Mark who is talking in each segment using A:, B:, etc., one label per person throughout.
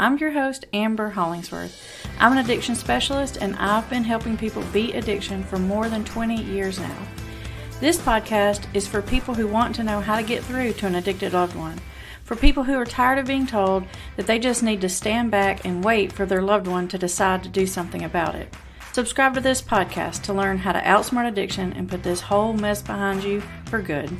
A: I'm your host, Amber Hollingsworth. I'm an addiction specialist and I've been helping people beat addiction for more than 20 years now. This podcast is for people who want to know how to get through to an addicted loved one, for people who are tired of being told that they just need to stand back and wait for their loved one to decide to do something about it. Subscribe to this podcast to learn how to outsmart addiction and put this whole mess behind you for good.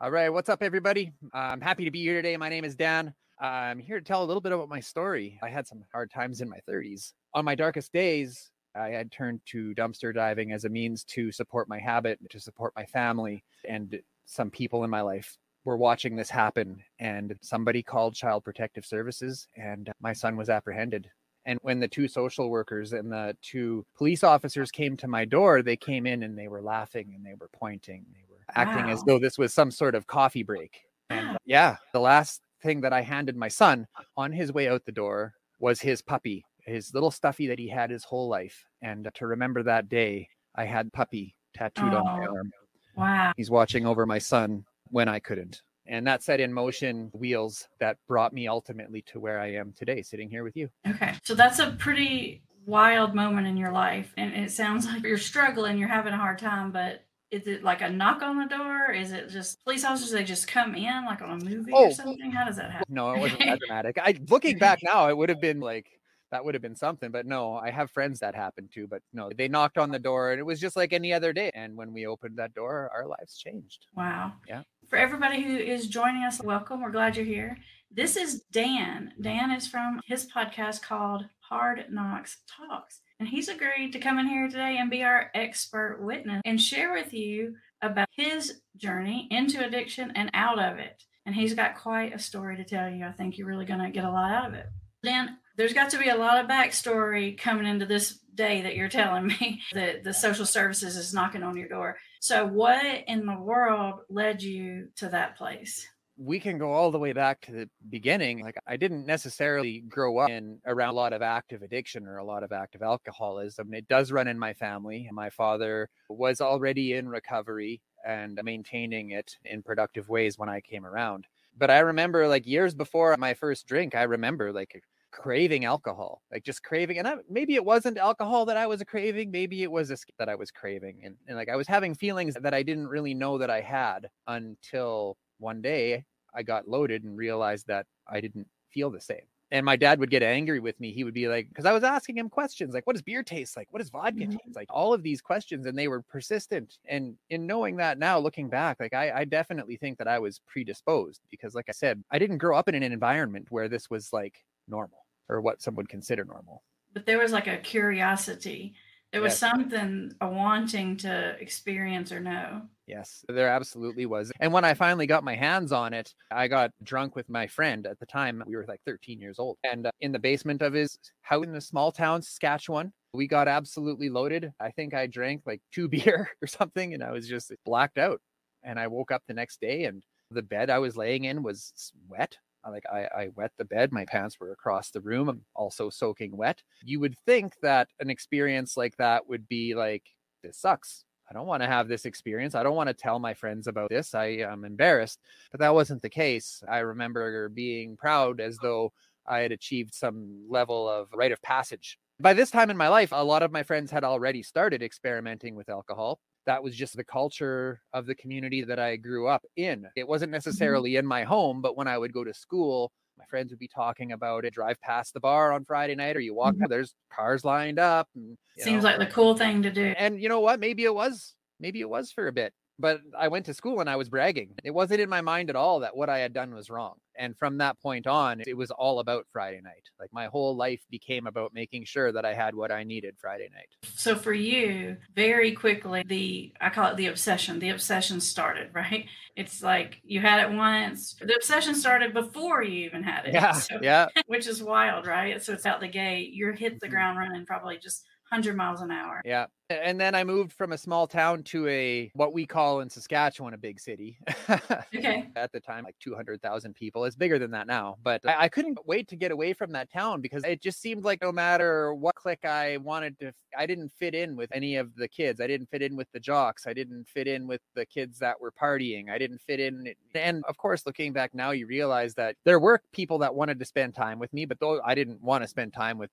B: All right, what's up, everybody? I'm happy to be here today. My name is Dan. I'm here to tell a little bit about my story. I had some hard times in my 30s. On my darkest days, I had turned to dumpster diving as a means to support my habit, to support my family, and some people in my life were watching this happen. And somebody called Child Protective Services, and my son was apprehended. And when the two social workers and the two police officers came to my door, they came in and they were laughing and they were pointing. They were acting wow. as though this was some sort of coffee break. And yeah, the last thing that I handed my son on his way out the door was his puppy, his little stuffy that he had his whole life. And to remember that day, I had puppy tattooed oh, on my oh, arm.
A: Wow.
B: He's watching over my son when I couldn't. And that set in motion wheels that brought me ultimately to where I am today, sitting here with you.
A: Okay. So that's a pretty wild moment in your life. And it sounds like you're struggling, you're having a hard time, but is it like a knock on the door? Is it just police officers? They just come in like on a movie oh, or something? How does that happen?
B: No, it wasn't that dramatic. I looking back now, it would have been like that would have been something. But no, I have friends that happened to. But no, they knocked on the door and it was just like any other day. And when we opened that door, our lives changed.
A: Wow.
B: Yeah.
A: For everybody who is joining us, welcome. We're glad you're here. This is Dan. Dan is from his podcast called Hard Knox Talks. And he's agreed to come in here today and be our expert witness and share with you about his journey into addiction and out of it. And he's got quite a story to tell you. I think you're really going to get a lot out of it. Dan, there's got to be a lot of backstory coming into this day that you're telling me that the social services is knocking on your door. So, what in the world led you to that place?
B: We can go all the way back to the beginning. Like I didn't necessarily grow up in around a lot of active addiction or a lot of active alcoholism. It does run in my family. My father was already in recovery and maintaining it in productive ways when I came around. But I remember like years before my first drink, I remember like craving alcohol, like just craving. And I, maybe it wasn't alcohol that I was craving. Maybe it was a that I was craving. And, and like I was having feelings that I didn't really know that I had until one day I got loaded and realized that I didn't feel the same. And my dad would get angry with me. He would be like, because I was asking him questions like, what does beer taste like? What does vodka mm-hmm. taste like? All of these questions, and they were persistent. And in knowing that now, looking back, like I, I definitely think that I was predisposed because, like I said, I didn't grow up in an environment where this was like normal or what some would consider normal.
A: But there was like a curiosity there was yes. something a wanting to experience or know.
B: Yes, there absolutely was. And when I finally got my hands on it, I got drunk with my friend at the time. We were like 13 years old. And uh, in the basement of his house in a small town, Saskatchewan, we got absolutely loaded. I think I drank like two beer or something and I was just blacked out. And I woke up the next day and the bed I was laying in was wet like I, I wet the bed my pants were across the room i'm also soaking wet you would think that an experience like that would be like this sucks i don't want to have this experience i don't want to tell my friends about this i am embarrassed but that wasn't the case i remember being proud as though i had achieved some level of rite of passage by this time in my life a lot of my friends had already started experimenting with alcohol that was just the culture of the community that I grew up in. It wasn't mm-hmm. necessarily in my home, but when I would go to school, friends would be talking about it. Drive past the bar on Friday night, or you walk, mm-hmm. there's cars lined up. And,
A: Seems know, like the cool thing to do.
B: And you know what? Maybe it was. Maybe it was for a bit but I went to school and I was bragging. It wasn't in my mind at all that what I had done was wrong. And from that point on, it was all about Friday night. Like my whole life became about making sure that I had what I needed Friday night.
A: So for you, very quickly, the I call it the obsession. The obsession started, right? It's like you had it once. The obsession started before you even had it.
B: Yeah.
A: So,
B: yeah.
A: Which is wild, right? So it's out the gate. You're hit the mm-hmm. ground running, probably just 100 miles an hour.
B: Yeah. And then I moved from a small town to a what we call in Saskatchewan a big city.
A: okay.
B: At the time, like 200,000 people. It's bigger than that now. But I, I, couldn't wait to get away from that town because it just seemed like no matter what clique I wanted to, I didn't fit in with any of the kids. I didn't fit in with the jocks. I didn't fit in with the kids that were partying. I didn't fit in. And of course, looking back now, you realize that there were people that wanted to spend time with me, but though I didn't want to spend time with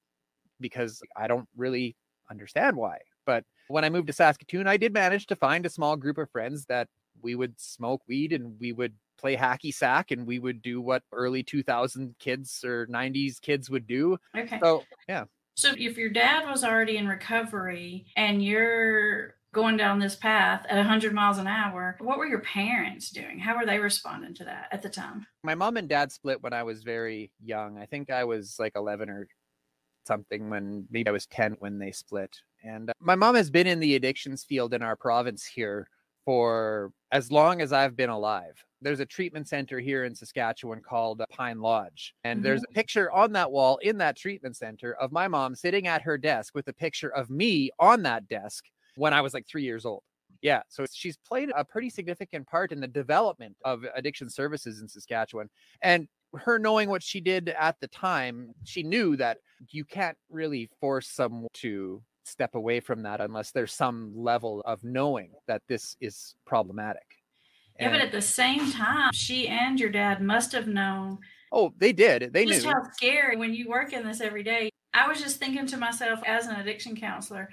B: because I don't really understand why. But when I moved to Saskatoon, I did manage to find a small group of friends that we would smoke weed and we would play hacky sack and we would do what early 2000 kids or 90s kids would do.
A: Okay.
B: So, yeah.
A: So if your dad was already in recovery and you're going down this path at 100 miles an hour, what were your parents doing? How were they responding to that at the time?
B: My mom and dad split when I was very young. I think I was like 11 or something when maybe I was 10 when they split. And uh, my mom has been in the addictions field in our province here for as long as I've been alive. There's a treatment center here in Saskatchewan called uh, Pine Lodge. And mm-hmm. there's a picture on that wall in that treatment center of my mom sitting at her desk with a picture of me on that desk when I was like three years old. Yeah, so she's played a pretty significant part in the development of addiction services in Saskatchewan. And her knowing what she did at the time, she knew that you can't really force someone to step away from that unless there's some level of knowing that this is problematic.
A: Yeah, and, but at the same time, she and your dad must have known.
B: Oh, they did. They knew
A: just
B: knew.
A: how scary when you work in this every day. I was just thinking to myself as an addiction counselor,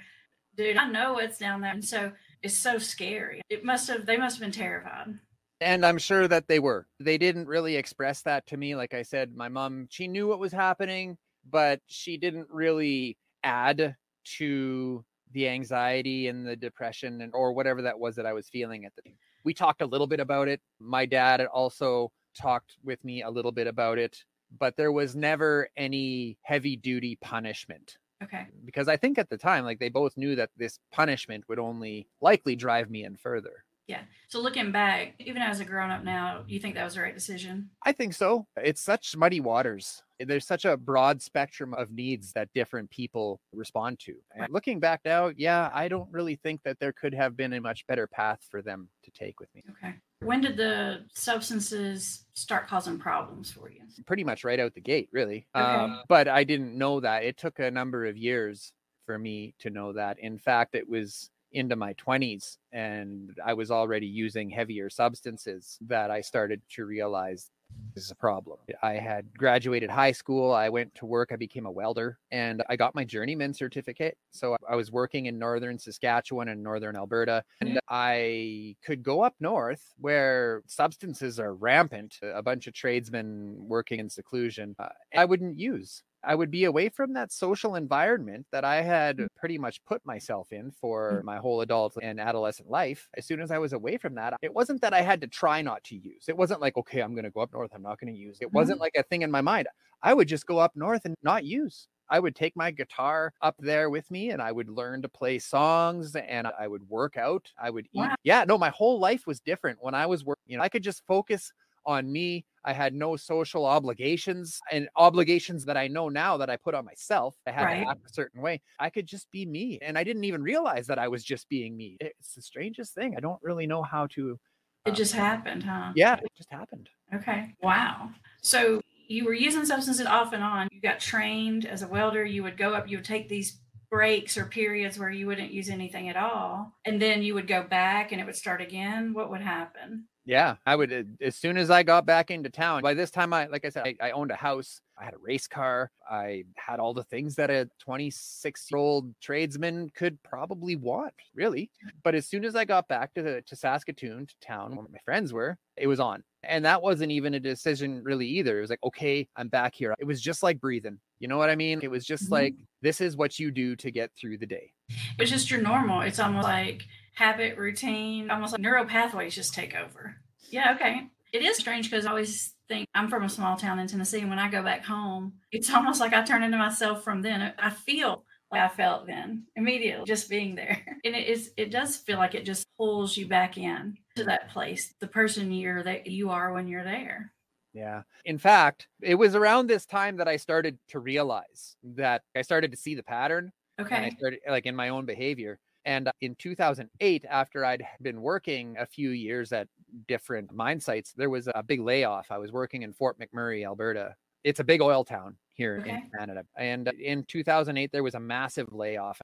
A: dude, I know what's down there. And so it's so scary. It must have, they must have been terrified.
B: And I'm sure that they were. They didn't really express that to me. Like I said, my mom, she knew what was happening, but she didn't really add to the anxiety and the depression and or whatever that was that I was feeling at the time. We talked a little bit about it. My dad also talked with me a little bit about it, but there was never any heavy duty punishment.
A: Okay.
B: Because I think at the time, like they both knew that this punishment would only likely drive me in further.
A: Yeah. So looking back, even as a grown up now, you think that was the right decision?
B: I think so. It's such muddy waters. There's such a broad spectrum of needs that different people respond to. And looking back now, yeah, I don't really think that there could have been a much better path for them to take with me.
A: Okay. When did the substances start causing problems for you?
B: Pretty much right out the gate, really. Okay. Um, but I didn't know that. It took a number of years for me to know that. In fact, it was into my 20s and I was already using heavier substances that I started to realize this is a problem. I had graduated high school. I went to work. I became a welder and I got my journeyman certificate. So I was working in northern Saskatchewan and northern Alberta. And I could go up north where substances are rampant, a bunch of tradesmen working in seclusion. Uh, I wouldn't use. I would be away from that social environment that I had mm. pretty much put myself in for mm. my whole adult and adolescent life. As soon as I was away from that, it wasn't that I had to try not to use. It wasn't like, okay, I'm going to go up north. I'm not going to use. It wasn't mm-hmm. like a thing in my mind. I would just go up north and not use. I would take my guitar up there with me and I would learn to play songs and I would work out. I would eat. Wow. Yeah, no, my whole life was different when I was working. You know, I could just focus on me. I had no social obligations and obligations that I know now that I put on myself. I had right. to act a certain way. I could just be me. And I didn't even realize that I was just being me. It's the strangest thing. I don't really know how to.
A: Uh, it just happened, huh?
B: Yeah, it just happened.
A: Okay. Wow. So you were using substances off and on. You got trained as a welder. You would go up, you would take these breaks or periods where you wouldn't use anything at all. And then you would go back and it would start again. What would happen?
B: Yeah, I would. Uh, as soon as I got back into town, by this time, I, like I said, I, I owned a house. I had a race car. I had all the things that a 26 year old tradesman could probably want, really. But as soon as I got back to, the, to Saskatoon, to town where my friends were, it was on. And that wasn't even a decision, really, either. It was like, okay, I'm back here. It was just like breathing. You know what I mean? It was just mm-hmm. like, this is what you do to get through the day.
A: It's just your normal. It's almost like, habit, routine, almost like neural pathways just take over. Yeah, okay. It is strange because I always think I'm from a small town in Tennessee. And when I go back home, it's almost like I turn into myself from then. I feel like I felt then immediately just being there. And it is it does feel like it just pulls you back in to that place, the person you're that you are when you're there.
B: Yeah. In fact, it was around this time that I started to realize that I started to see the pattern Okay. And I started like in my own behavior. And uh, in 2008, after I'd been working a few years at different mine sites, there was a big layoff. I was working in Fort McMurray, Alberta. It's a big oil town here
A: Okay.
B: in Canada. And uh, in 2008, there was a massive layoff.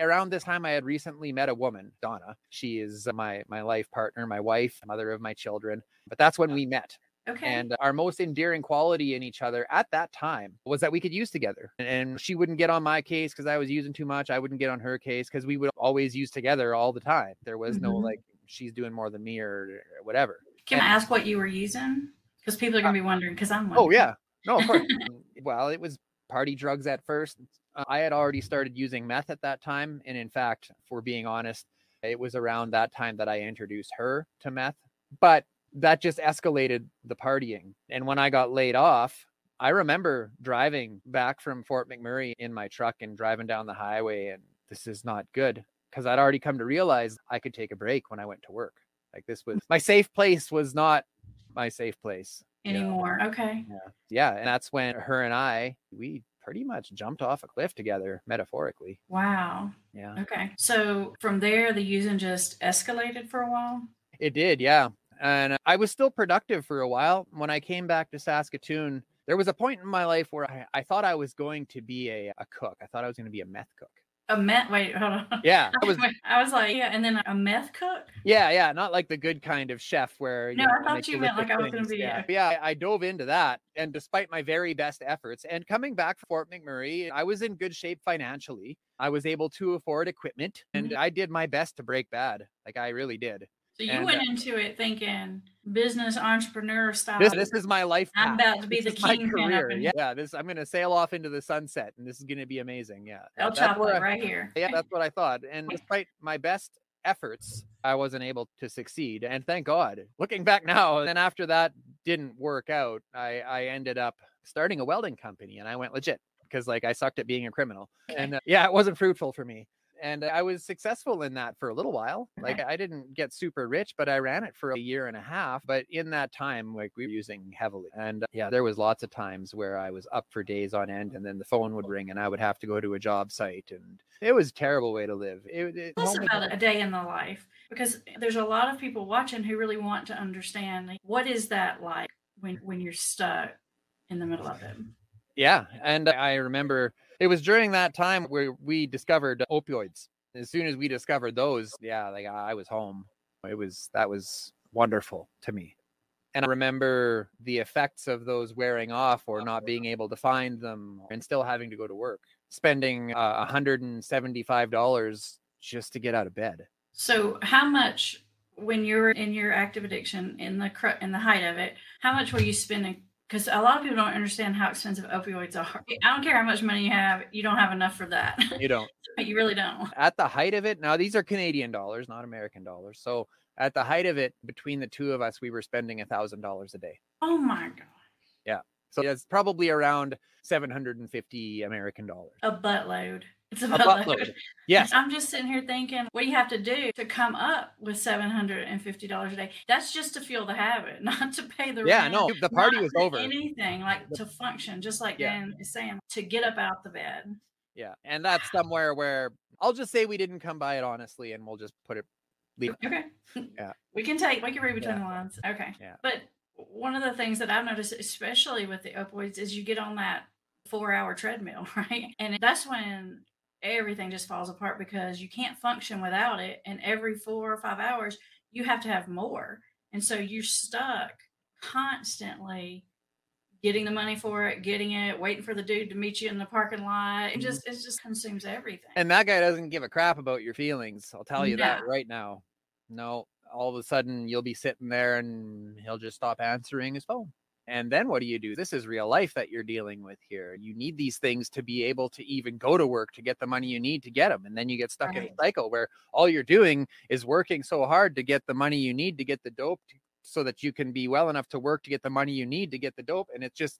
B: Around this time, I had recently met a woman, Donna. She is my my life partner, my wife, mother of my children. But that's when we met.
A: Okay.
B: And our most endearing quality in each other at that time was that we could use together. And she wouldn't get on my case because I was using too much. I wouldn't get on her case because we would always use together all the time. There was no
A: Mhm.
B: like, she's doing more than me or, or whatever.
A: Can I ask what you were using? Because people are going to be wondering. Because I'm
B: like
A: Oh,
B: yeah. No, of course. well, it was party drugs at first. Uh, I had already started using meth at that time. And in fact, for being honest, it was around that time that I introduced her to meth. But that just escalated the partying. And when I got laid off, I remember driving back from Fort McMurray in my truck and driving down the highway, and this is not good because I'd already come to realize I could take a break when I went to work. Like this was my safe place was not my safe place you know?
A: Anymore. Okay.
B: yeah and that's when her and i we pretty much jumped off a cliff together metaphorically
A: Wow.
B: yeah
A: Okay. So from there, the using just escalated for a while.
B: it did yeah and i was still productive for a while when i came back to saskatoon there was a point in my life where i, I thought i was going to be a, a cook i thought i was going to be a meth cook
A: A meth. Wait, hold on.
B: yeah I was,
A: I was like, yeah, and then a meth cook.
B: yeah yeah not like the good kind of chef where you
A: No,
B: know,
A: I thought you meant like I was gonna be
B: yeah.
A: a-
B: yeah I- dove into that and despite my very best efforts and coming back from fort mcmurray i was in good shape financially i was able to afford equipment and
A: Mhm.
B: i did my best to break bad like i really did
A: So you
B: And,
A: went
B: uh,
A: into it thinking business entrepreneur style.
B: this, this is my life
A: I'm about to be
B: This
A: the king.
B: career.
A: in
B: yeah, this i'm going to sail off into the sunset and this is going to be amazing yeah
A: El Chapo
B: I-
A: right here.
B: yeah that's what i thought and despite my best efforts i wasn't able to succeed and thank god looking back now then after that didn't work out i i ended up starting a welding company and i went legit because like i sucked at being a criminal and uh, yeah it wasn't fruitful for me and i was successful in that for a little while like i didn't get super rich but i ran it for a year and a half but in that time like we were using heavily and uh, yeah there was lots of times where i was up for days on end and then the phone would ring and i would have to go to a job site and it was a terrible way to live it, it,
A: Tell us about a day in the life because there's a lot of people watching who really want to understand like, what is that like when when you're stuck in the middle of it.
B: Yeah, and I remember it was during that time where we discovered opioids. As soon as we discovered those, yeah, like I was home. It was that was wonderful to me. And I remember the effects of those wearing off or not being able to find them and still having to go to work, spending uh, $175 just to get out of bed.
A: So how much when you're in your active addiction in the in the height of it, how much were you spending? Because a lot of people don't understand how expensive opioids are. I don't care how much money you have, you don't have enough for that.
B: You don't.
A: you really don't.
B: at the height of it, now these are Canadian dollars, not American dollars. So at the height of it, between the two of us, we were spending a thousand dollars a day.
A: Oh my god, Yeah.
B: So it's probably around 750 American dollars.
A: a buttload. It's a
B: A
A: buttload.
B: buttload. Yes.
A: I'm just sitting here thinking, what do you have to do to come up with seven hundred and fifty dollars a day? That's just to fuel the habit, not to pay the
B: Yeah,
A: rent, Yeah,
B: no, the party
A: not
B: was over.
A: Anything like to function, just like
B: Yeah.
A: Dan is saying, to get up out the bed.
B: Yeah. And that's somewhere where I'll just say we didn't come by it honestly and we'll just put it leave.
A: Okay.
B: Yeah.
A: We can take, we can read between
B: Yeah.
A: the lines. Okay.
B: Yeah.
A: But one of the things that I've noticed, especially with the opioids, is you get on that four hour treadmill, right? And that's when everything just falls apart because you can't function without it. And every four or five hours, you have to have more. And so you're stuck constantly getting the money for it, getting it, waiting for the dude to meet you in the parking lot. It
B: Mhm.
A: just, it just consumes everything.
B: And that guy doesn't give a crap about your feelings. I'll tell you that right now. No, all of a sudden you'll be sitting there and he'll just stop answering his phone. And then what do you do? This is real life that you're dealing with here. You need these things to be able to even go to work to get the money you need to get them. And then you get stuck in a cycle where all you're doing is working so hard to get the money you need to get the dope to, so that you can be well enough to work to get the money you need to get the dope. And it just,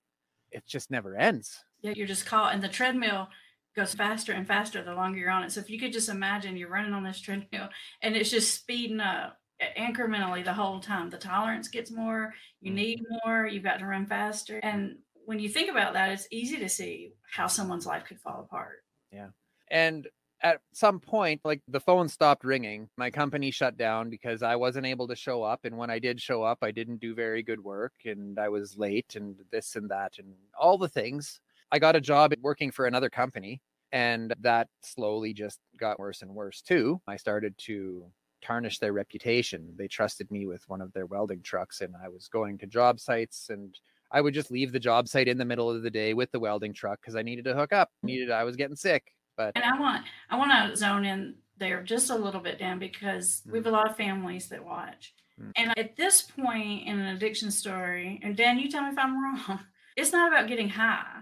B: it just never ends.
A: Yeah, you're just caught, and the treadmill goes faster and faster the longer you're on it. So if you could just imagine you're running on this treadmill and it's just speeding up incrementally the whole time. The tolerance gets more, you
B: Mhm.
A: need more, you've got to run faster. And when you think about that, it's easy to see how someone's life could fall apart. Yeah.
B: And at some point, like the phone stopped ringing. My company shut down because I wasn't able to show up. And when I did show up, I didn't do very good work and I was late and this and that and all the things. I got a job working for another company and that slowly just got worse and worse too. I started to tarnish their reputation. They trusted me with one of their welding trucks and I was going to job sites and I would just leave the job site in the middle of the day with the welding truck because I needed to hook up. Needed I was getting sick. But
A: and I want I want to zone in there just a little bit, Dan, because we have a lot of families that watch. Mm. And at this point in an addiction story, and Dan, you tell me if I'm wrong, it's not about getting high.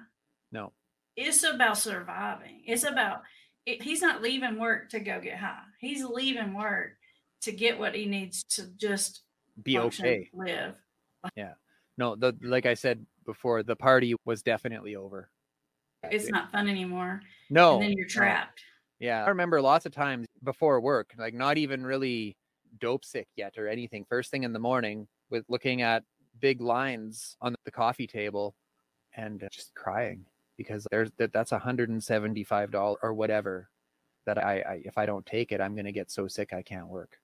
B: No.
A: It's about surviving. It's about it, he's not leaving work to go get high. He's leaving work to get what he needs to just
B: be okay,
A: live.
B: Yeah. No, the like I said before, the party was definitely over.
A: It's not fun anymore.
B: No.
A: And then you're trapped.
B: Yeah. I remember lots of times before work, like not even really dope sick yet or anything. First thing in the morning with looking at big lines on the coffee table and just crying because there's that that's $175 or whatever that I, I if I don't take it, I'm going to get so sick I can't work.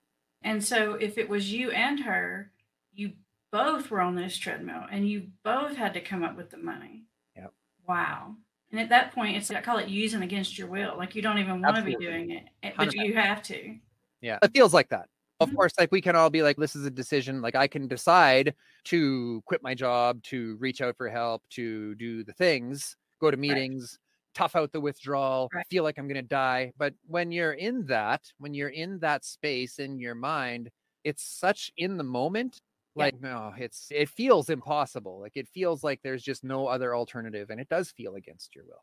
A: And so if it was you and her, you both were on this treadmill and you both had to come up with the money.
B: Yep.
A: Wow. And at that point, it's I call it using against your will. Like you don't even want Absolutely. to be doing it, eh, but 100%. you have to.
B: Yeah, it feels like that. Of mm-hmm. course, like we can all be like, this is a decision. Like I can decide to quit my job, to reach out for help, to do the things, go to meetings, right. Tough out the withdrawal, right. feel like I'm going to die. But when you're in that, when you're in that space in your mind, it's such in the moment like yeah. no it's it feels impossible like it feels like there's just no other alternative and it does feel against your will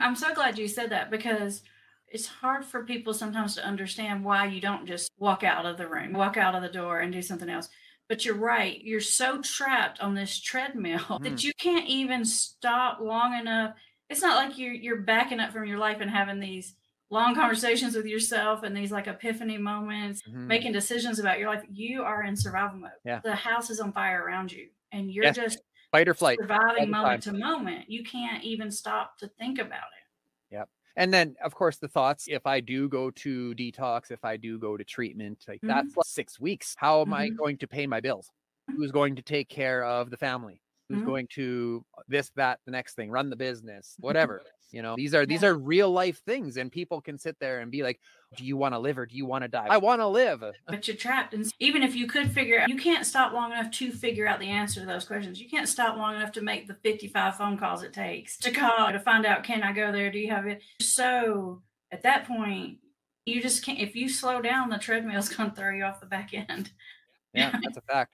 A: i'm so glad you said that because it's hard for people sometimes to understand why you don't just walk out of the room walk out of the door and do something else but you're right you're so trapped on this treadmill mm. that you can't even stop long enough it's not like you're you're backing up from your life and having these long conversations with yourself and these like epiphany moments, mm-hmm. making decisions about your life, you are in survival mode.
B: Yeah.
A: The house is on fire around you and you're yes. just
B: fight or flight
A: surviving moment to moment. You can't even stop to think about it.
B: Yep. And then of course the thoughts, if I do go to detox, if I do go to treatment, like mm-hmm. that's like six weeks. How am mm-hmm. I going to pay my bills? Mm-hmm. Who's going to take care of the family? Who's mm-hmm. going to this, that, the next thing, run the business, whatever you know these are these are real life things and people can sit there and be like do you want to live or do you want to die? I want to live.
A: But you're trapped and even if you could figure out you can't stop long enough to figure out the answer to those questions. You can't stop long enough to make the 55 phone calls it takes to call to find out can i go there? Do you have it? So at that point you just can't if you slow down the treadmill's going to throw you off the back end.
B: Yeah. that's a fact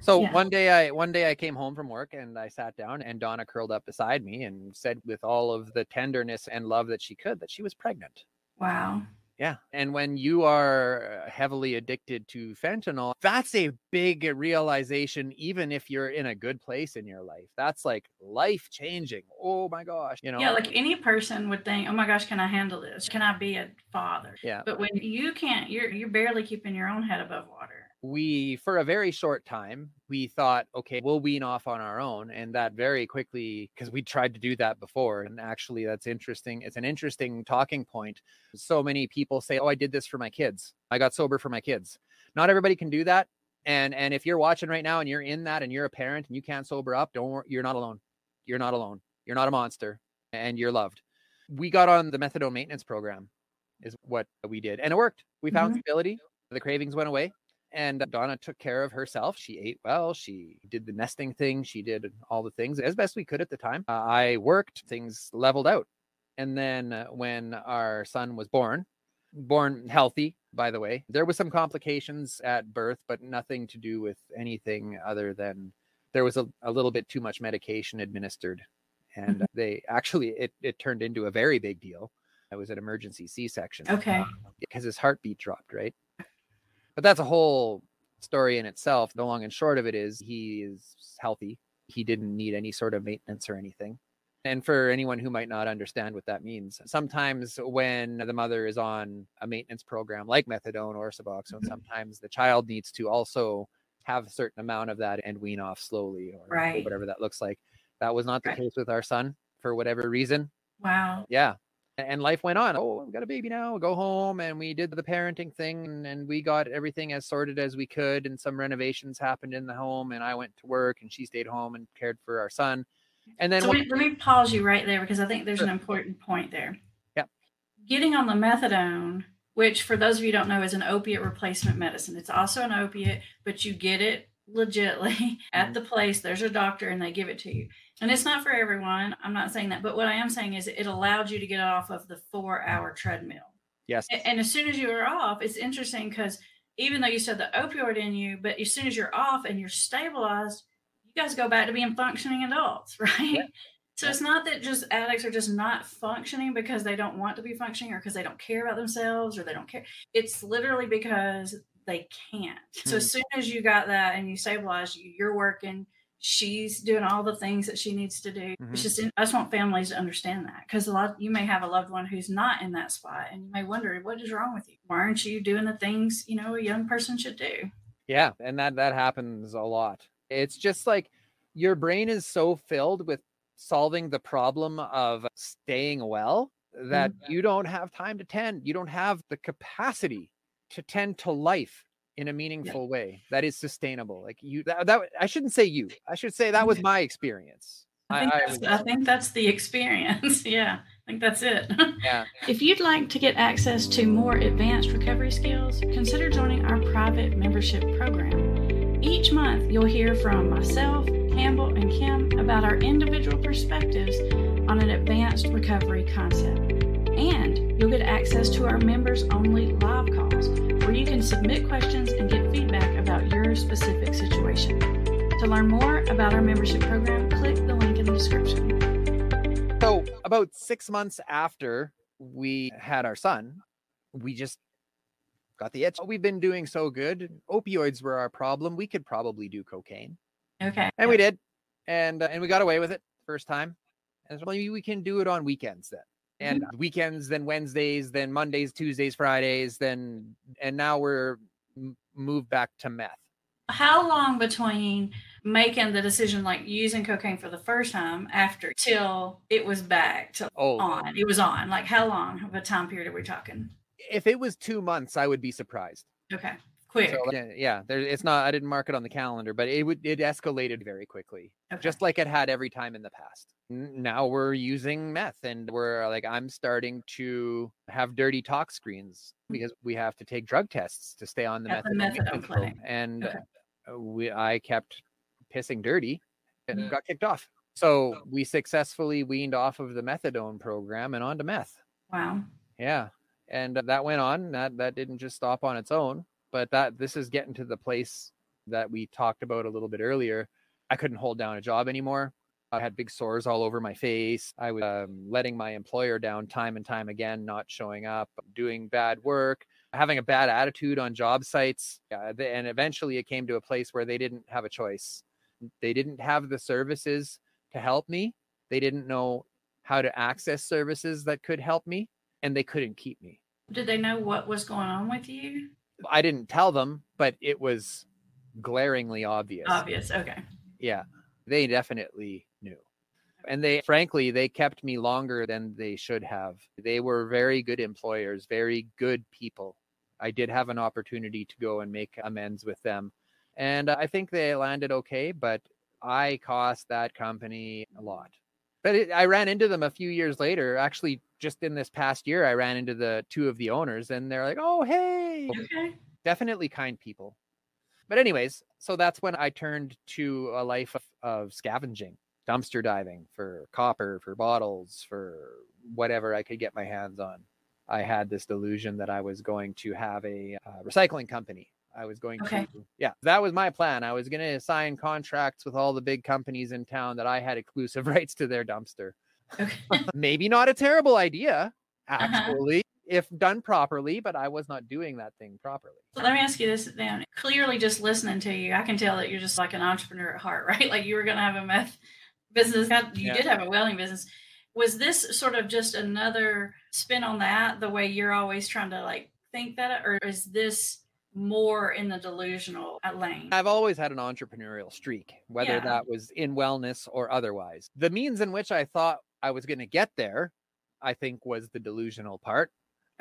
B: so yeah. one day I one day I came home from work and I sat down and Donna curled up beside me and said with all of the tenderness and love that she could that she was pregnant.
A: Wow.
B: Yeah. And when you are uh, heavily addicted to fentanyl, that's a big realization, even if you're in a good place in your life. That's like life changing. Oh my gosh. You know?
A: Yeah. Like any person would think, oh my gosh, can I handle this? Can I be a father?
B: Yeah.
A: But when you can't, you're, you're barely keeping your own head above water
B: we for a very short time we thought okay we'll wean off on our own and that very quickly because we tried to do that before and actually that's interesting it's an interesting talking point. So many people say oh i did this for my kids. I got sober for my kids. Not everybody can do that and and if you're watching right now and you're in that and you're a parent and you can't sober up don't you're not alone. You're not alone. You're not a monster and you're loved. We got on the methadone maintenance program is what we did and it worked. We found mm-hmm. stability. The cravings went away and Donna took care of herself. She ate well. She did the nesting thing. She did all the things as best we could at the time. Uh, I worked, things leveled out. And then uh, when our son was born, born healthy, by the way, there was some complications at birth, but nothing to do with anything other than there was a, a little bit too much medication administered. And mm-hmm. they actually, it, it turned into a very big deal. It was an emergency C section.
A: Okay.
B: Because his heartbeat dropped, right? But that's a whole story in itself. The long and short of it is he is healthy. He didn't need any sort of maintenance or anything. And for anyone who might not understand what that means, sometimes when the mother is on a maintenance program like methadone or Suboxone, mm-hmm. sometimes the child needs to also have a certain amount of that and wean off slowly or
A: right.
B: whatever that looks like. That was not the right. case with our son for whatever reason.
A: Wow.
B: Yeah. And life went on. Oh, I've got a baby now. Go home, and we did the parenting thing, and, and we got everything as sorted as we could. And some renovations happened in the home, and I went to work, and she stayed home and cared for our son. And then
A: So
B: one-
A: let me, pause you right there because I think there's
B: Sure.
A: an important point there.
B: Yep.
A: Getting on the methadone, which for those of you who don't know is an opiate replacement medicine. It's also an opiate, but you get it legitly at
B: Mhm.
A: the place. There's a doctor and they give it to you. And it's not for everyone. I'm not saying that. But what I am saying is it allowed you to get off of the four hour treadmill.
B: yes,
A: A- And as soon as you are off, it's interesting because even though you said the opioid in you, but as soon as you're off and you're stabilized, you guys go back to being functioning adults, right?
B: Yeah.
A: So it's not that just addicts are just not functioning because they don't want to be functioning or because they don't care about themselves or they don't care. It's literally because they can't. So as hmm. soon as you got that and you stabilized, you're working, she's doing all the things that she needs to do.
B: Mhm.
A: It's just, I just want families to understand that because a lot, you may have a loved one who's not in that spot and you may wonder, what is wrong with you? Why aren't you doing the things, you know, a young person should do?
B: Yeah, and that that happens a lot. It's just like your brain is so filled with solving the problem of staying well that you don't have time to tend. You don't have the capacity to tend to life in a meaningful way that is sustainable. Like you that, that I shouldn't say you. I should say that was my experience.
A: I think,
B: I
A: that's,
B: was-
A: I think that's the experience. yeah, I think that's it.
B: Yeah.
A: If you'd like to get access to more advanced recovery skills, consider joining our private membership program. Each month, you'll hear from myself, Campbell, and Kim about our individual perspectives on an advanced recovery concept. And you'll get access to our members only live calls where you can submit questions and get feedback about your specific situation. To learn more about our membership program, click the link in the description.
B: So about six months after we had our son, we just got the itch. We've been doing so good. Opioids were our problem. We could probably do cocaine.
A: Okay.
B: and we did and uh, and we got away with it first time and so maybe we can do it on weekends then and weekends then wednesdays then mondays tuesdays fridays then and now we're moved back to meth
A: How long between making the decision, like using cocaine for the first time, after till it was back to
B: oh
A: on? It was on. Like how long of a time period are we talking?
B: if it was two months i would be surprised
A: Okay, quick.
B: so yeah, yeah there, it's not i didn't mark it on the calendar but it would it escalated very quickly
A: okay.
B: just like it had every time in the past. Now we're using meth and we're like, I'm starting to have dirty tox screens because we have to take drug tests to stay on the
A: At the
B: methadone,
A: methadone clinic.
B: program. And
A: Okay.
B: we, I kept pissing dirty and
A: Mhm.
B: got kicked off. So we successfully weaned off of the methadone program and onto meth.
A: wow.
B: Yeah. And that went on. That that didn't just stop on its own, but that this is getting to the place that we talked about a little bit earlier. I couldn't hold down a job anymore. I had big sores all over my face. I was um, letting my employer down time and time again, not showing up, doing bad work, having a bad attitude on job sites. The- and eventually it came to a place where they didn't have a choice. They didn't have the services to help me. They didn't know how to access services that could help me, and they couldn't keep me.
A: Did they know what was going on with you?
B: I didn't tell them, but it was glaringly obvious.
A: Obvious. Okay.
B: Yeah, they definitely knew. And they, frankly, they kept me longer than they should have. They were very good employers, very good people. I did have an opportunity to go and make amends with them. And I think they landed okay, but I cost that company a lot. But it, I ran into them a few years later. Actually, just in this past year, I ran into the two of the owners, and they're like, oh, hey,
A: Okay.
B: definitely kind people. But anyways, so that's when I turned to a life of, of scavenging, dumpster diving for copper, for bottles, for whatever I could get my hands on. I had this delusion that I was going to have a uh, recycling company. I was going
A: Okay.
B: to, yeah, that was my plan. I was going to sign contracts with all the big companies in town that I had exclusive rights to their dumpster.
A: Okay.
B: Maybe not a terrible idea,
A: Uh-huh.
B: actually, if done properly, but I was not doing that thing properly.
A: So let me ask you this then. Clearly, just listening to you, I can tell that you're just like an entrepreneur at heart, right? Like you were going to have a meth business. You
B: Yeah.
A: did have a welding business. Was this sort of just another spin on that, the way you're always trying to like think that, or is this more in the delusional lane?
B: I've always had an entrepreneurial streak, whether
A: Yeah.
B: that was in wellness or otherwise. The means in which I thought I was going to get there I think was the delusional part.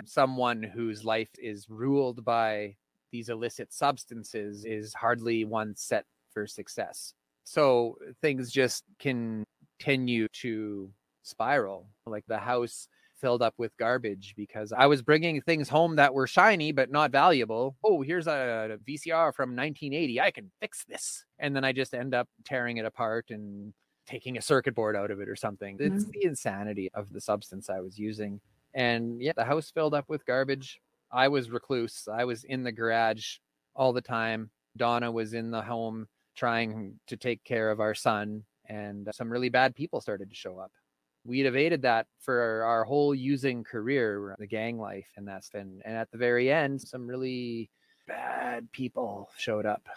B: Someone whose life is ruled by these illicit substances is hardly one set for success. So things just continue to spiral. Like the house filled up with garbage because I was bringing things home that were shiny but not valuable. Oh, here's a VCR from 1980. I can fix this. And then I just end up tearing it apart and taking a circuit board out of it or something. Mm-hmm. It's the insanity of the substance I was using. And yeah, the house filled up with garbage. I was recluse. I was in the garage all the time. Donna was in the home trying to take care of our son, and some really bad people started to show up we'd evaded that for our whole using career, the gang life, and that's been. And at the very end, some really bad people showed up.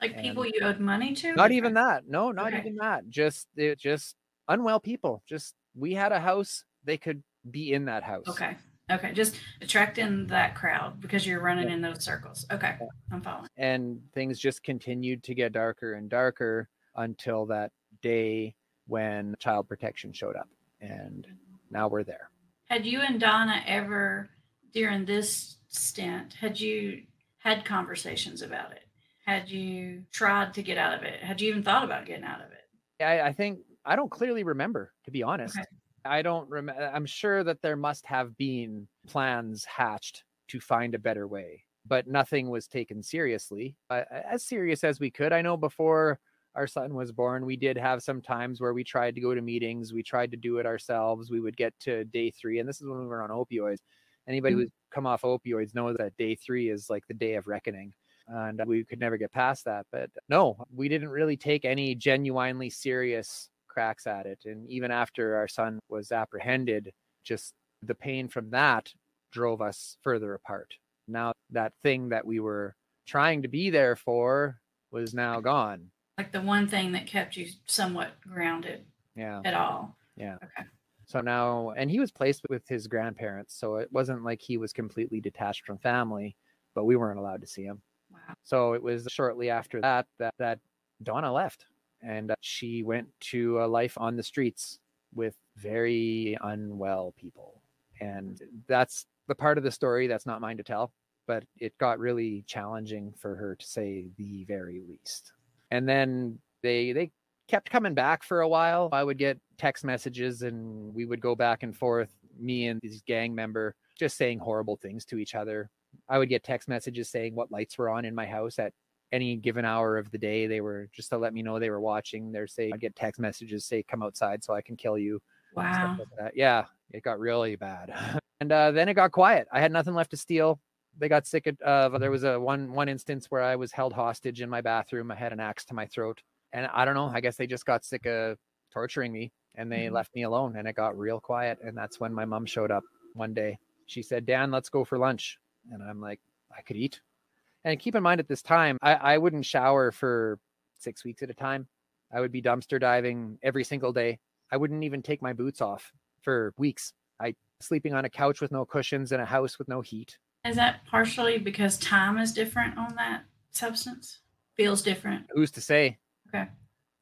A: Like people you owed money to?
B: Not even that. No, not okay. even that. Just it just unwell people. Just we had a house, they could be in that house.
A: Okay. Okay. Just attracting that crowd because you're running yeah. in those circles. Okay. Yeah. I'm following.
B: And things just continued to get darker and darker until that day when child protection showed up and now we're there.
A: Had you and Donna ever during this stint had you had conversations about it? Had you tried to get out of it? Had you even thought about getting out of it?
B: I, I think I don't clearly remember, to be honest. Okay. I don't remember. I'm sure that there must have been plans hatched to find a better way, but nothing was taken seriously, uh, as serious as we could. I know before our son was born, we did have some times where we tried to go to meetings. We tried to do it ourselves. We would get to day three, and this is when we were on opioids. Anybody mm-hmm. who's come off opioids knows that day three is like the day of reckoning. And we could never get past that. But no, we didn't really take any genuinely serious cracks at it. And even after our son was apprehended, just the pain from that drove us further apart. Now, that thing that we were trying to be there for was now gone
A: like the one thing that kept you somewhat grounded
B: yeah
A: at all
B: yeah okay so now and he was placed with his grandparents so it wasn't like he was completely detached from family but we weren't allowed to see him so it was shortly after that that, that donna left and uh, she went to a life on the streets with very unwell people and that's the part of the story that's not mine to tell but it got really challenging for her to say the very least and then they they kept coming back for a while. I would get text messages and we would go back and forth, me and this gang member just saying horrible things to each other. I would get text messages saying what lights were on in my house at any given hour of the day. They were just to let me know they were watching. They're saying I'd get text messages say come outside so I can kill you.
A: Wow.
B: Like yeah, it got really bad. and uh, then it got quiet. I had nothing left to steal they got sick of uh, there was a one one instance where I was held hostage in my bathroom. I had an axe to my throat, and I don't know. I guess they just got sick of torturing me, and they mm-hmm. left me alone. And it got real quiet. And that's when my mom showed up one day. She said, "Dan, let's go for lunch." And I'm like, "I could eat." And keep in mind, at this time, I, I wouldn't shower for six weeks at a time. I would be dumpster diving every single day. I wouldn't even take my boots off for weeks. I sleeping on a couch with no cushions in a house with no heat.
A: Is that partially because time is different on that substance? Feels different.
B: Who's to say?
A: Okay.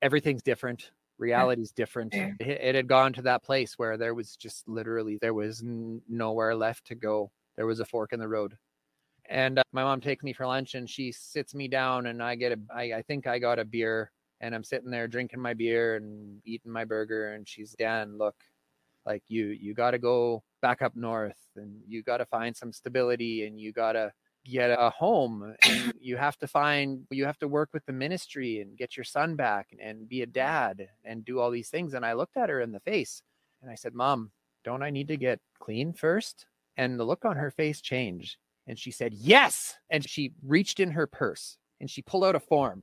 B: Everything's different. Reality's okay. different. It, it, had gone to that place where there was just literally there was n- nowhere left to go. There was a fork in the road. And uh, my mom takes me for lunch and she sits me down and I get a I, I think I got a beer and I'm sitting there drinking my beer and eating my burger and she's Dan, look, like you you got to go back up north and you got to find some stability and you got to get a home and you have to find you have to work with the ministry and get your son back and, and be a dad and do all these things and i looked at her in the face and i said mom don't i need to get clean first and the look on her face changed and she said yes and she reached in her purse and she pulled out a form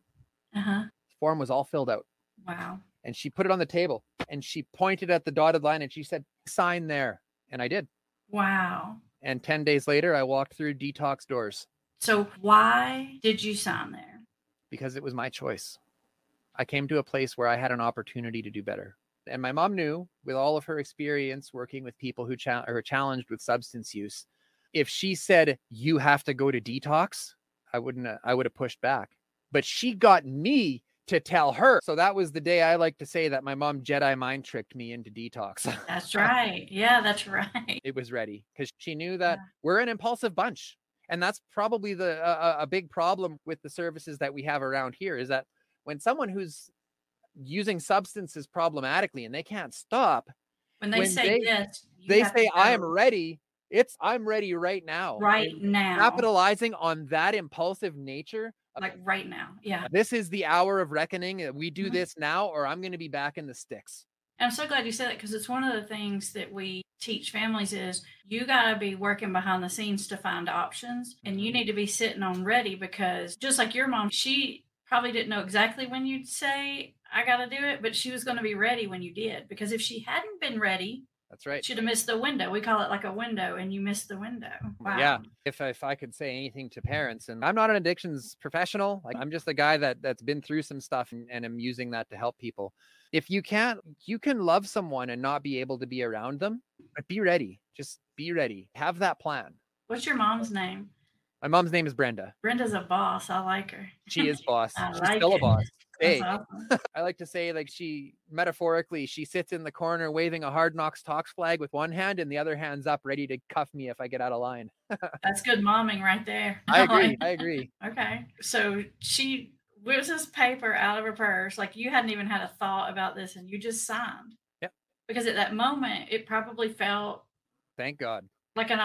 A: uh-huh.
B: form was all filled out
A: wow
B: and she put it on the table and she pointed at the dotted line and she said, sign there. And I did.
A: Wow.
B: And 10 days later, I walked through detox doors.
A: So, why did you sign there?
B: Because it was my choice. I came to a place where I had an opportunity to do better. And my mom knew, with all of her experience working with people who cha- are challenged with substance use, if she said, You have to go to detox, I wouldn't, uh, I would have pushed back. But she got me to tell her. So that was the day I like to say that my mom Jedi mind tricked me into detox.
A: That's right. Yeah, that's right.
B: it was ready because she knew that
A: Yeah.
B: we're an impulsive bunch. And that's probably the a- a big problem with the services that we have around here is that when someone who's using substances problematically and they can't stop,
A: When they
B: When
A: say
B: they-
A: yes,
B: they say, I am ready. It's I'm ready right now.
A: right
B: And
A: now.
B: Capitalizing on that impulsive nature. of,
A: Like right now. Yeah.
B: This is the hour of reckoning. uh, We do
A: Mhm.
B: this now, or I'm going to be back in the sticks.
A: And I'm so glad you said that because it's one of the things that we teach families is you got to be working behind the scenes to find options and you need to be sitting on ready because just like your mom, she probably didn't know exactly when you'd say, I got to do it, but she was going to be ready when you did. Because if she hadn't been ready,
B: That's right.
A: she'd have missed the window. We call it like a window and you missed the window. Wow.
B: Yeah. If if I could say anything to parents, and I'm not an addictions professional, like I'm just a guy that that's been through some stuff and, and I'm using that to help people. If you can't, you can love someone and not be able to be around them, but be ready. Just be ready. Have that plan.
A: What's your mom's name?
B: My mom's name is Brenda.
A: Brenda's a boss. I like her.
B: She is boss.
A: I
B: She's
A: like
B: still a boss. Hey,
A: awesome.
B: I like to say like she metaphorically she sits in the corner waving a Hard Knox Talks flag with one hand and the other hand's up ready to cuff me if I get out of line.
A: That's good momming right there.
B: I agree. I agree.
A: Okay. So she whips this paper out of her purse, like you hadn't even had a thought about this, and you just signed.
B: Yep.
A: Because at that moment, it probably felt
B: Thank God.
A: like an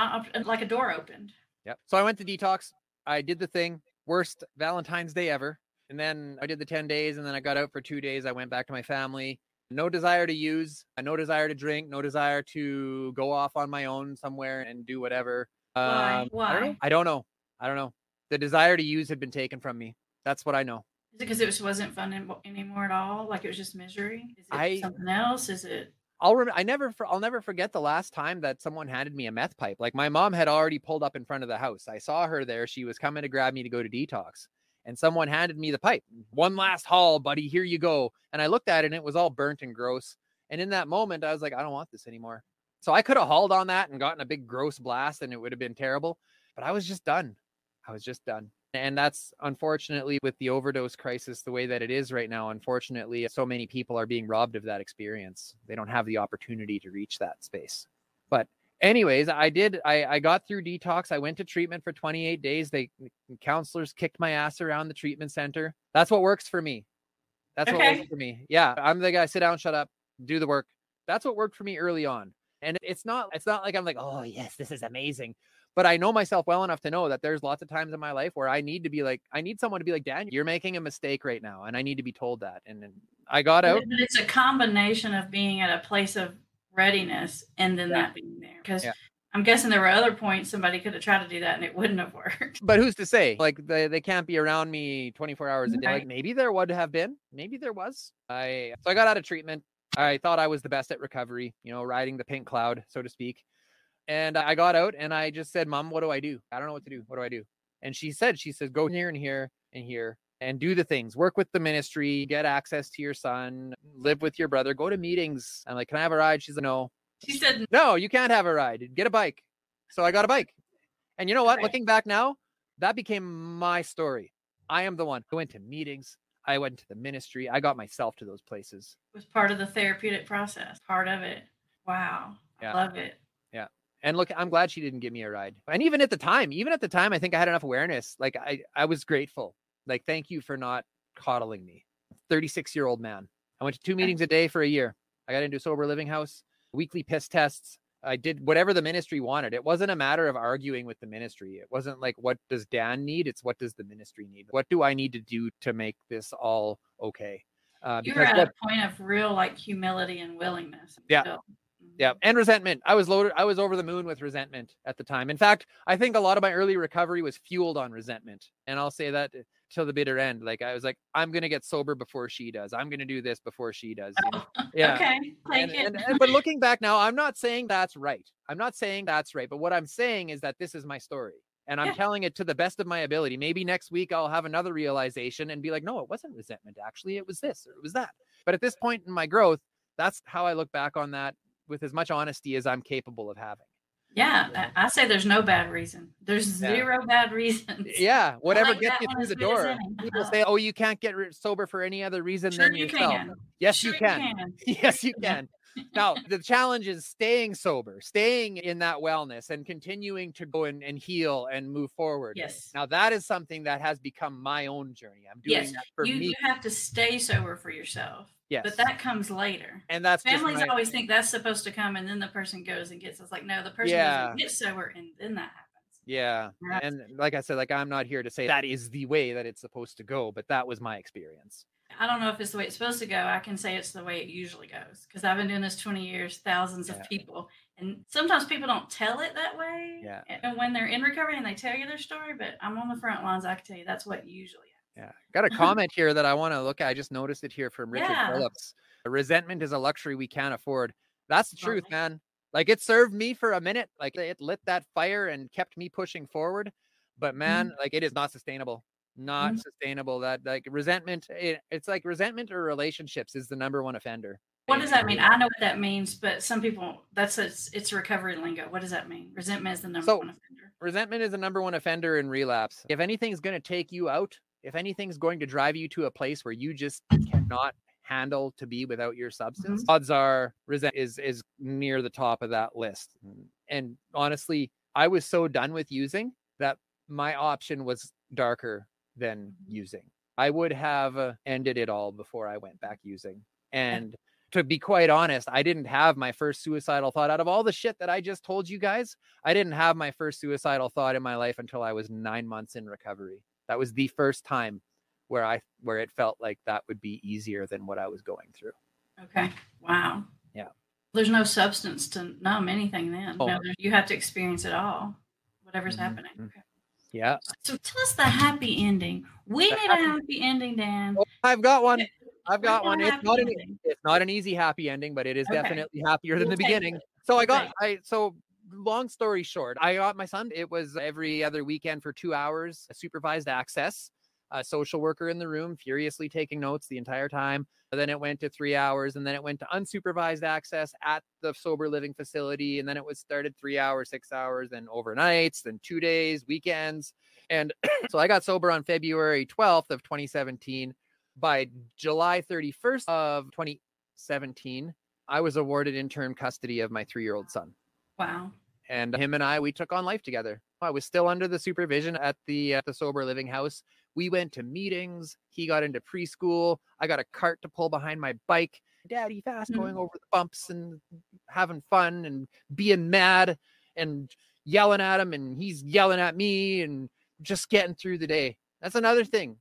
A: like a door opened.
B: Yep. So I went to detox. I did the thing. Worst Valentine's Day ever. And then I did the 10 days and then I got out for two days. I went back to my family. No desire to use, uh, no desire to drink, no desire to go off on my own somewhere and do whatever.
A: Why?
B: Um, I don't know.
A: Why?
B: I don't know. I don't know. The desire to use had been taken from me. That's what I know.
A: Is it because it just wasn't fun anymore at all? Like it was just misery? Is it
B: I-
A: something else? Is it?
B: I'll rem- I never for- I'll never forget the last time that someone handed me a meth pipe. Like my mom had already pulled up in front of the house. I saw her there. She was coming to grab me to go to detox. And someone handed me the pipe. One last haul, buddy. Here you go. And I looked at it and it was all burnt and gross. And in that moment, I was like, I don't want this anymore. So I could have hauled on that and gotten a big gross blast and it would have been terrible. But I was just done. I was just done. And that's unfortunately with the overdose crisis the way that it is right now. Unfortunately, so many people are being robbed of that experience. They don't have the opportunity to reach that space. But anyways, I did I, I got through detox. I went to treatment for 28 days. They counselors kicked my ass around the treatment center. That's what works for me. That's what works for me. Yeah. I'm the guy, sit down, shut up, do the work. That's what worked for me early on. And it's not it's not like I'm like, oh yes, this is amazing but I know myself well enough to know that there's lots of times in my life where I need to be like, I need someone to be like, Dan, you're making a mistake right now, and I need to be told that. And, I got out.
A: but it's a combination of being at a place of readiness and then
B: Yeah.
A: that being there. Because
B: Yeah.
A: I'm guessing there were other points somebody could have tried to do that and it wouldn't have worked.
B: But who's to say? Like they, they can't be around me 24 hours a day. Like maybe there would have been. Maybe there was. I so I got out of treatment. I thought I was the best at recovery, you know, riding the pink cloud, so to speak. And I got out and I just said, Mom, what do I do? I don't know what to do. What do I do? And she said, she says, go here and here and here and do the things. Work with the ministry, get access to your son, live with your brother, go to meetings. I'm like, Can I have a ride? She's like, No.
A: She said,
B: No, you can't have a ride. Get a bike. So I got a bike. And you know what?
A: Okay.
B: Looking back now, that became my story. I am the one who went to meetings. I went to the ministry. I got myself to those places.
A: It was part of the therapeutic process, part of it. Wow.
B: Yeah.
A: I love it.
B: And look, I'm glad she didn't give me a ride. And even at the time, even at the time, I think I had enough awareness. Like I, I was grateful. Like, thank you for not coddling me. 36 year old man. I went to two meetings a day for a year. I got into a sober living house, weekly piss tests. I did whatever the ministry wanted. It wasn't a matter of arguing with the ministry. It wasn't like, what does Dan need? It's what does the ministry need? What do I need to do to make this all okay? Uh,
A: You were
B: because
A: at
B: what,
A: a point of real like humility and willingness.
B: Yeah.
A: still. Mm-hmm.
B: Yeah, and resentment. I was loaded. I was over the moon with resentment at the time. In fact, I think a lot of my early recovery was fueled on resentment, and I'll say that till the bitter end. Like I was like, I'm gonna get sober before she does. I'm gonna do this before she does. you know?
A: Oh,
B: Yeah.
A: Okay.
B: And, and- and- but looking back now, I'm not saying that's right. I'm not saying that's right. But what I'm saying is that this is my story. And I'm
A: Yeah.
B: telling it to the best of my ability. Maybe next week I'll have another realization and be like, no, it wasn't resentment. Actually, it was this or it was that. But at this point in my growth, that's how I look back on that with as much honesty as I'm capable of having.
A: Yeah, I I say there's no bad reason. There's
B: Yeah.
A: zero bad reasons.
B: Yeah, whatever
A: like
B: gets you through the door. People
A: Uh-huh.
B: say, "Oh, you can't get sober for any other reason
A: Sure
B: than
A: you
B: yourself."
A: can.
B: Yes,
A: Sure
B: you can. Yes, you can. now, the challenge is staying sober, staying in that wellness and continuing to go and, and heal and move forward.
A: Yes.
B: Now, that is something that has become my own journey. I'm doing
A: Yes,
B: that for
A: you,
B: me.
A: you have to stay sober for yourself.
B: Yes.
A: But that comes later.
B: and that's
A: Families
B: my-
A: always think that's supposed to come and then the person goes and gets it's like no, the person
B: Yeah.
A: doesn't get sober and then that happens.
B: Yeah.
A: Right.
B: And like I said, like I'm not here to say that is the way that it's supposed to go, but that was my experience.
A: I don't know if it's the way it's supposed to go. I can say it's the way it usually goes because I've been doing this 20 years, thousands
B: Yeah.
A: of people. And sometimes people don't tell it that way.
B: Yeah.
A: And when they're in recovery and they tell you their story, but I'm on the front lines, I can tell you that's what usually happens.
B: Yeah. Got a comment here that I want to look at. I just noticed it here from Richard
A: Yeah.
B: Phillips. Resentment is a luxury we can't afford. That's the truth, man. Like it served me for a minute. Like it lit that fire and kept me pushing forward. But man, like it is not sustainable. Not
A: Mhm.
B: sustainable. That like resentment, it, it's like resentment or relationships is the number one offender.
A: What does that mean? I know what that means, but some people that's it's, it's recovery lingo. What does that mean? Resentment is the number
B: So-
A: one offender.
B: resentment is the number one offender in relapse. If anything's going to take you out, if anything's going to drive you to a place where you just cannot handle to be without your substance, odds are resent is is near the top of that list. And honestly, I was so done with using that my option was darker than
A: Mhm.
B: using. I would have uh, ended it all before I went back using. And to be quite honest, I didn't have my first suicidal thought out of all the shit that I just told you guys. I didn't have my first suicidal thought in my life until I was 9 months in recovery. That was the first time where I where it felt like that would be easier than what I was going through.
A: Okay. Wow.
B: Yeah.
A: There's no substance to numb anything then.
B: Oh.
A: No, you have to experience it all, whatever's
B: Mhm,
A: happening.
B: mhm.
A: Okay.
B: Yeah.
A: So tell us the happy ending. We
B: The
A: need a
B: happy-
A: happy ending, Dan.
B: I've got one. I've got one. It's
A: happy
B: not an it's not an easy happy ending, but it is
A: Okay.
B: definitely happier than
A: We'll
B: the beginning.
A: it.
B: So I got
A: Okay.
B: I so long story short, I got my son. It was every other weekend for two hours, supervised access, a social worker in the room, furiously taking notes the entire time. Then it went to three hours, and then it went to unsupervised access at the sober living facility, and then it was started three hours, six hours, then overnights, then two days, weekends. And so I got sober on February 12th of 2017. By July 31st of 2017, I was awarded interim custody of my three-year-old son
A: Wow.
B: and him and I we took on life together. I was still under the supervision at the uh, the sober living house. We went to meetings. He got into preschool. I got a cart to pull behind my bike. Daddy fast
A: Mhm.
B: going over the bumps and having fun and being mad and yelling at him and he's yelling at me and just getting through the day. That's another thing.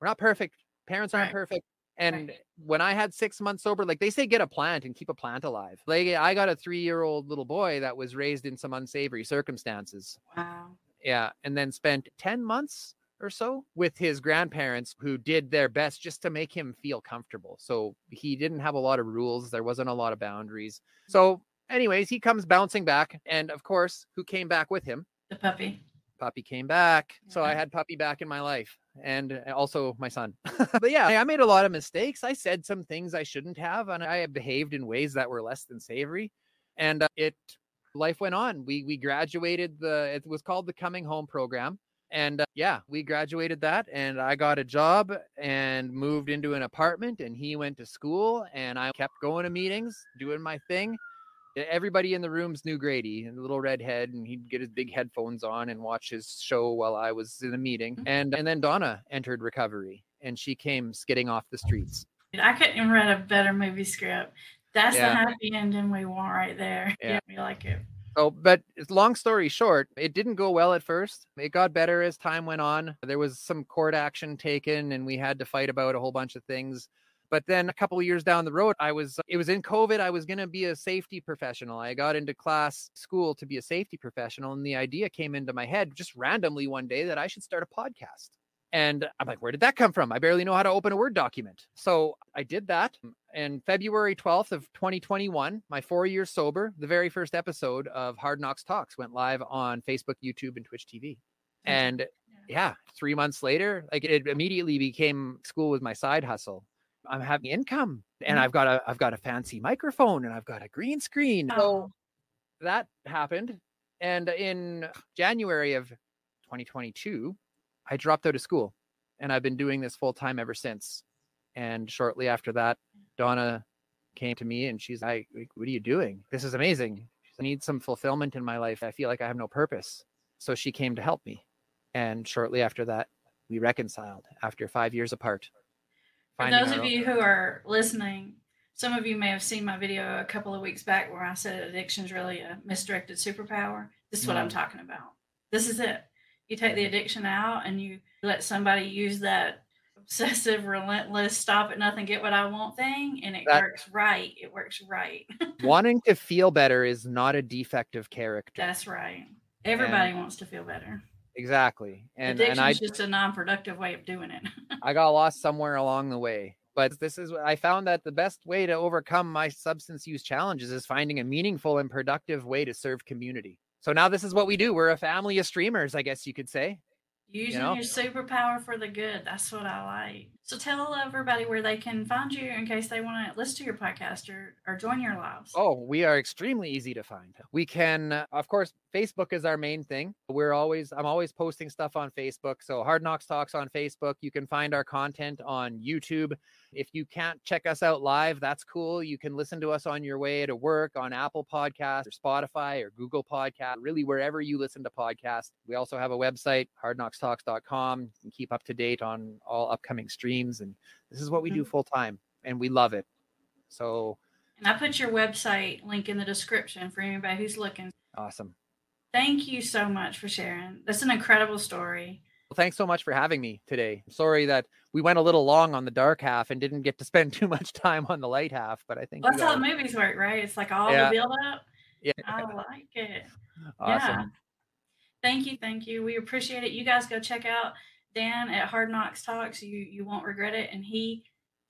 B: We're not perfect. Parents aren't
A: Right.
B: perfect. And
A: Right.
B: When I had six months sober, like they say, get a plant and keep a plant alive. Like I got a three year old little boy that was raised in some unsavory circumstances.
A: Wow.
B: Yeah. And then spent 10 months or so with his grandparents who did their best just to make him feel comfortable. So he didn't have a lot of rules, there wasn't a lot of boundaries. So, anyways, he comes bouncing back. And of course, who came back with him?
A: The puppy.
B: Puppy came back. So I had Puppy back in my life and uh, also my son. but yeah, I made a lot of mistakes. I said some things I shouldn't have and I behaved in ways that were less than savory. And uh, it life went on. We we graduated the it was called the coming home program. And uh, yeah, we graduated that and I got a job and moved into an apartment and he went to school and I kept going to meetings, doing my thing everybody in the rooms knew Grady, and the little redhead, and he'd get his big headphones on and watch his show while I was in a meeting.
A: Mhm.
B: And and then Donna entered recovery, and she came skidding off the streets.
A: I couldn't even write a better movie script. That's
B: Yeah.
A: the happy ending we want right there.
B: Yeah.
A: Yeah, we like it.
B: So, but long story short, it didn't go well at first. It got better as time went on. There was some court action taken, and we had to fight about a whole bunch of things. But then a couple of years down the road, I was uh, it was in COVID. I was going to be a safety professional. I got into class school to be a safety professional, and the idea came into my head just randomly one day that I should start a podcast. And I'm like, where did that come from? I barely know how to open a Word document. So I did that. And February 12th of 2021, my four years sober, the very first episode of Hard Knox Talks went live on Facebook, YouTube, and Twitch TV. And yeah, three months later, like it immediately became school was my side hustle. I'm having income and
A: Mhm.
B: I've got a I've got a fancy microphone and I've got a green screen. So
A: Oh,
B: that happened. And in January of 2022, I dropped out of school and I've been doing this full time ever since. And shortly after that, Donna came to me and she's like, What are you doing? This is amazing. I need some fulfillment in my life. I feel like I have no purpose. So she came to help me. And shortly after that, we reconciled after five years apart.
A: For those of you who are listening, some of you may have seen my video a couple of weeks back where I said addiction is really a misdirected superpower. This is what mm. I'm talking about. This is it. You take the addiction out and you let somebody use that obsessive, relentless, stop at nothing, get what I want thing, and it that, works right. It works right.
B: wanting to feel better is not a defective character.
A: That's right. Everybody and wants to feel better.
B: Exactly. And
A: addiction
B: and
A: is just a non-productive way of doing it.
B: I got lost somewhere along the way. But this is I found that the best way to overcome my substance use challenges is finding a meaningful and productive way to serve community. So now this is what we do. We're a family of streamers, I guess you could say.
A: Using you know? your superpower for the good. That's what I like. So tell everybody where they can find you in case they want to listen to your podcast or, or join your lives.
B: Oh, we are extremely easy to find. We can, uh, of course, Facebook is our main thing. We're always, I'm always posting stuff on Facebook. So Hard Knox Talks on Facebook. You can find our content on YouTube. If you can't check us out live, that's cool. You can listen to us on your way to work on Apple Podcasts or Spotify or Google Podcast, really wherever you listen to podcasts. We also have a website, hardknoxtalks.com. You and keep up to date on all upcoming streams and this is what we mm-hmm. do full time and we love it. So
A: and i put your website link in the description for anybody who's looking.
B: Awesome.
A: Thank you so much for sharing. That's an incredible story.
B: Well, thanks so much for having me today. Sorry that we went a little long on the dark half and didn't get to spend too much time on the light half but i think
A: well, that's how movies work right? It's like all yeah. the build up yeah. I like it. Awesome. yeah. Thank you thank you we appreciate it you guys go check out Dan at Hard Knox Talks. You you won't regret it, and he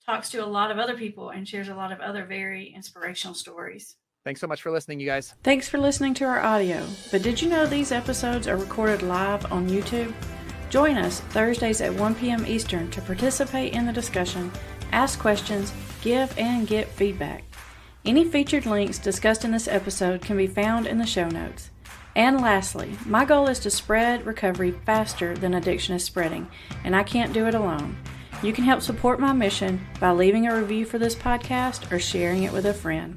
A: talks to a lot of other people and shares a lot of other very inspirational stories.
B: Thanks so much for listening, you guys.
A: Thanks for listening to our audio. But did you know these episodes are recorded live on YouTube? Join us Thursdays at 1 p.m. Eastern to participate in the discussion, ask questions, give and get feedback. Any featured links discussed in this episode can be found in the show notes. And lastly, my goal is to spread recovery faster than addiction is spreading, and I can't do it alone. You can help support my mission by leaving a review for this podcast or sharing it with a friend.